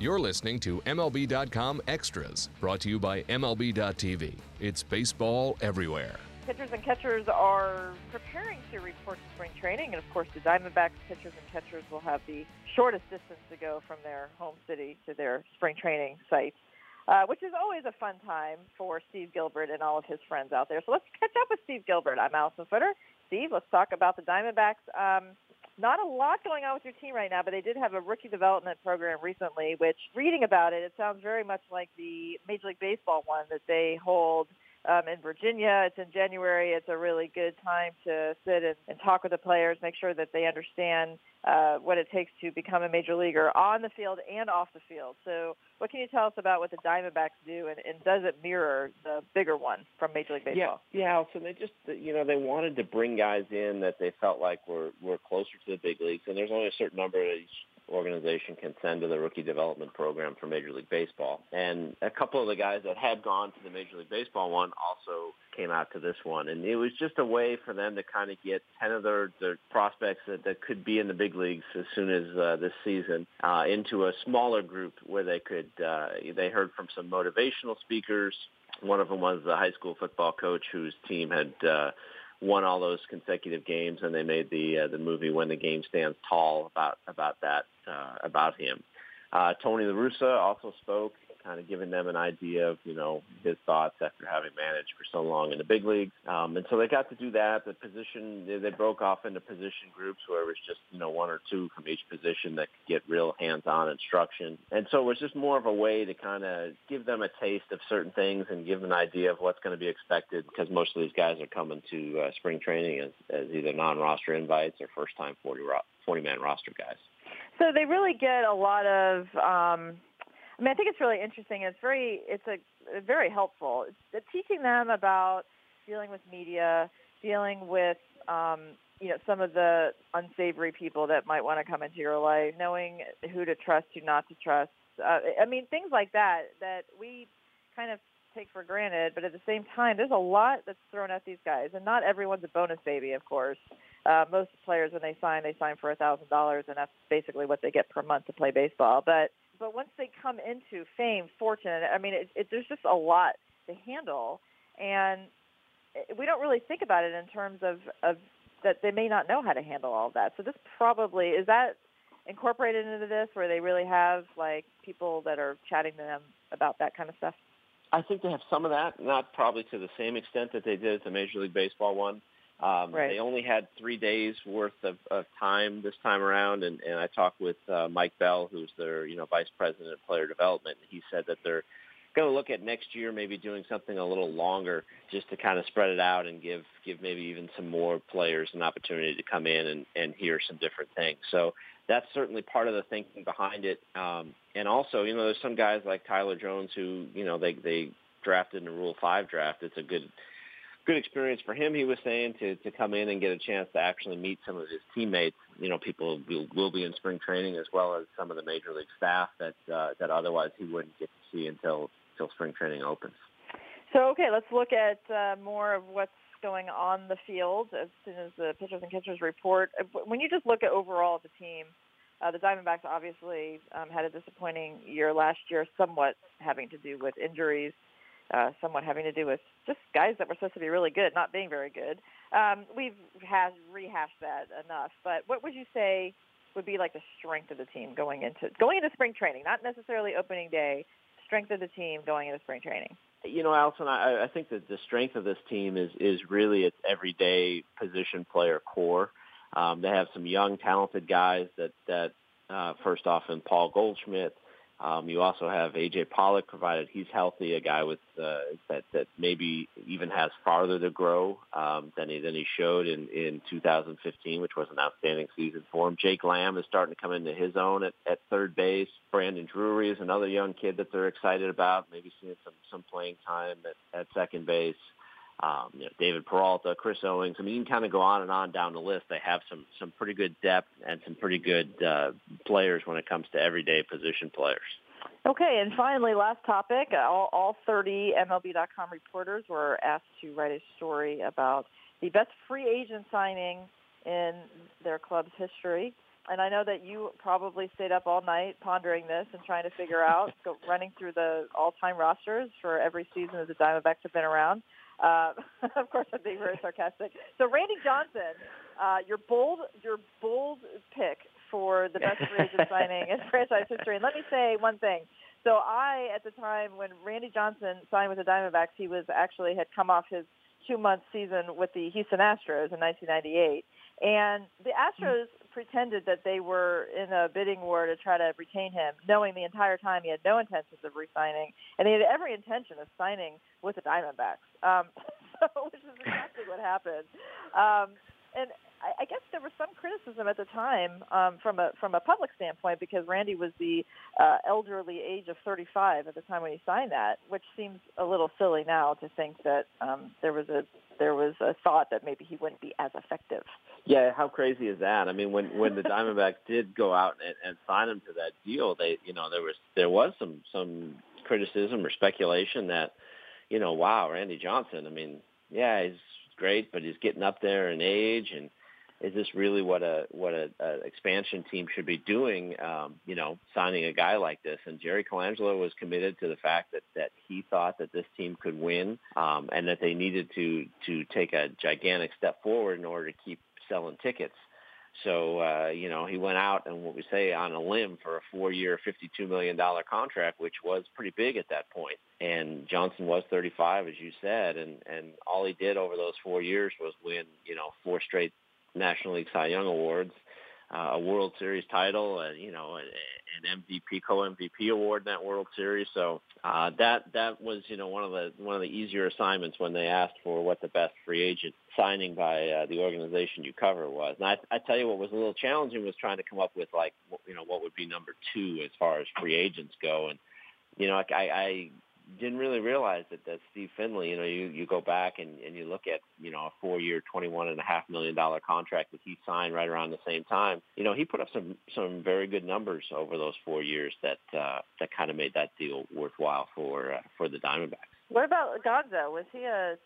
You're listening to MLB.com Extras, brought to you by MLB.tv. It's baseball everywhere. Pitchers and catchers are preparing to report to spring training, and of course, the Diamondbacks pitchers and catchers will have the shortest distance to go from their home city to their spring training site, uh, which is always a fun time for Steve Gilbert and all of his friends out there. So let's catch up with Steve Gilbert. I'm Alyson Footer. Steve, let's talk about the Diamondbacks. Um, not a lot going on with your team right now, but they did have a rookie development program recently, which reading about it, it sounds very much like the Major League Baseball one that they hold um, in Virginia. It's in January. It's a really good time to sit and, and talk with the players, make sure that they understand uh, what it takes to become a major leaguer on the field and off the field. So what can you tell us about what the Diamondbacks do, and, and does it mirror the bigger one from Major League Baseball? Yeah, yeah, Alyson. They just, you know, they wanted to bring guys in that they felt like were were closer to the big leagues, and there's only a certain number of each organization can send to the rookie development program for Major League Baseball. And a couple of the guys that had gone to the Major League Baseball one also came out to this one. And it was just a way for them to kind of get 10 of their, their prospects that, that could be in the big leagues as soon as uh, this season uh, into a smaller group where they could, uh, they heard from some motivational speakers. One of them was the high school football coach whose team had uh, won all those consecutive games, and they made the uh, the movie "When the Game Stands Tall" about about that uh, about him. Uh, Tony La Russa also spoke, kind of giving them an idea of, you know, his thoughts after having managed for so long in the big leagues. Um, and so they got to do that. The position, they, they broke off into position groups where it was just, you know, one or two from each position that could get real hands-on instruction. And so it was just more of a way to kind of give them a taste of certain things and give them an idea of what's going to be expected because most of these guys are coming to uh, spring training as, as either non-roster invites or first-time 40, 40-man roster guys. So they really get a lot of. Um, I mean, I think it's really interesting. It's very, it's a very helpful. It's teaching them about dealing with media, dealing with, um, you know, some of the unsavory people that might want to come into your life, knowing who to trust, who not to trust. Uh, I mean, things like that that we kind of take for granted, but at the same time, there's a lot that's thrown at these guys, and not everyone's a bonus baby, of course. Uh, most players, when they sign, they sign for a thousand dollars, and that's basically what they get per month to play baseball. But but once they come into fame, fortune, I mean, it, it, there's just a lot to handle, and we don't really think about it in terms of of that they may not know how to handle all that. So this probably is that incorporated into this, where they really have like people that are chatting to them about that kind of stuff. I think they have some of that, not probably to the same extent that they did at the Major League Baseball one. Um, right. They only had three days worth of, of time this time around, and, and I talked with uh, Mike Bell, who's their you know vice president of player development. He said that they're going to look at next year, maybe doing something a little longer, just to kind of spread it out and give give maybe even some more players an opportunity to come in and, and hear some different things. So that's certainly part of the thinking behind it. Um, and also, you know, there's some guys like Tyler Jones who you know they they drafted in a Rule Five draft. It's a good good experience for him. He was saying to to come in and get a chance to actually meet some of his teammates. You know, people will, will be in spring training as well as some of the major league staff that uh, that otherwise he wouldn't get to see until until spring training opens. So okay, let's look at uh, more of what's going on the field as soon as the pitchers and catchers report. When you just look at overall the team, uh, the Diamondbacks obviously um, had a disappointing year last year, somewhat having to do with injuries uh, somewhat having to do with just guys that were supposed to be really good not being very good. Um, we've has rehashed that enough, but what would you say would be like the strength of the team going into going into spring training, not necessarily opening day, strength of the team going into spring training? You know, Alyson, I, I think that the strength of this team is is really its everyday position player core. Um, they have some young, talented guys that that uh, first off in Paul Goldschmidt, um, you also have AJ Pollock, provided he's healthy, a guy with uh, that that maybe even has farther to grow um, than he than he showed in in 2015, which was an outstanding season for him. Jake Lamb is starting to come into his own at, at third base. Brandon Drury is another young kid that they're excited about, maybe seeing some some playing time at, at second base um, you know, David Peralta, Chris Owings. I mean, you can kind of go on and on down the list. They have some some pretty good depth and some pretty good uh, players when it comes to everyday position players. Okay, and finally, last topic. All, all 30 MLB.com reporters were asked to write a story about the best free agent signing in their club's history. and I know that you probably stayed up all night pondering this and trying to figure out, go, running through the all-time rosters for every season that the Diamondbacks have been around. Uh, of course, I'm being very sarcastic. So, Randy Johnson, uh, your bold, your bold pick for the best free agent signing in franchise history. And let me say one thing. So, I at the time when Randy Johnson signed with the Diamondbacks, he was actually had come off his two-month season with the Houston Astros in 1998. And the Astros pretended that they were in a bidding war to try to retain him, knowing the entire time he had no intentions of re-signing, and he had every intention of signing with the Diamondbacks. Um, so, which is exactly what happened. Um, and I, I guess there was some criticism at the time um, from a from a public standpoint because Randy was the uh, elderly age of 35 at the time when he signed that, which seems a little silly now to think that um, there was a there was a thought that maybe he wouldn't be as effective. Yeah, how crazy is that? I mean, when when the Diamondbacks did go out and, and sign him to that deal, they you know there was there was some some criticism or speculation that you know wow Randy Johnson. I mean, yeah, he's great, but he's getting up there in age and is this really what a what a, a expansion team should be doing? Um, you know, signing a guy like this. And Jerry Colangelo was committed to the fact that that he thought that this team could win, um, and that they needed to to take a gigantic step forward in order to keep selling tickets. So uh, you know, he went out and what we say on a limb for a four-year, fifty-two million dollar contract, which was pretty big at that point. And Johnson was 35, as you said, and and all he did over those four years was win, you know, four straight National League Cy Young awards, uh, a World Series title, uh, you know, an MVP, co-MVP award in that World Series. So uh, that that was you know one of the one of the easier assignments when they asked for what the best free agent signing by uh, the organization you cover was. And I, I tell you what was a little challenging was trying to come up with like you know what would be number two as far as free agents go. And you know I, I didn't really realize that that Steve Finley, you know, you you go back and and you look at you know a four year, twenty one and a half million dollar contract that he signed right around the same time. You know, he put up some some very good numbers over those four years that uh, that kind of made that deal worthwhile for uh, for the Diamondbacks. What about Gonzo? Was he a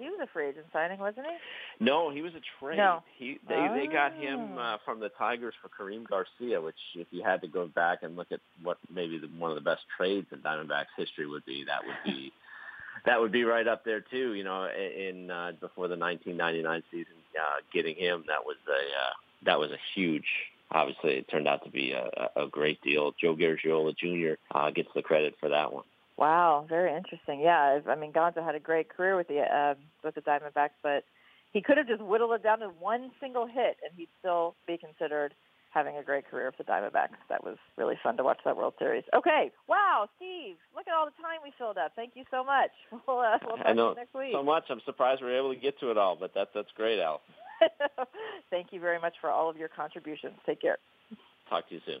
he was a free agent signing, wasn't he? No, he was a trade. No. He they oh. they got him uh, from the Tigers for Karim Garcia, which if you had to go back and look at what maybe the, one of the best trades in Diamondbacks history would be, that would be that would be right up there too. You know, in uh, before the 1999 season, uh, getting him that was a uh, that was a huge obviously it turned out to be a, a great deal. Joe Garagiola Jr. Uh, gets the credit for that one. Wow, very interesting. Yeah, I mean Gonzo had a great career with the uh, with the Diamondbacks, but he could have just whittled it down to one single hit, and he'd still be considered having a great career with the Diamondbacks. That was really fun to watch that World Series. Okay, wow, Steve, look at all the time we filled up. Thank you so much. We'll, uh, we'll talk I know next week. so much. I'm surprised we are able to get to it all, but that's that's great, Al. Thank you very much for all of your contributions. Take care. Talk to you soon.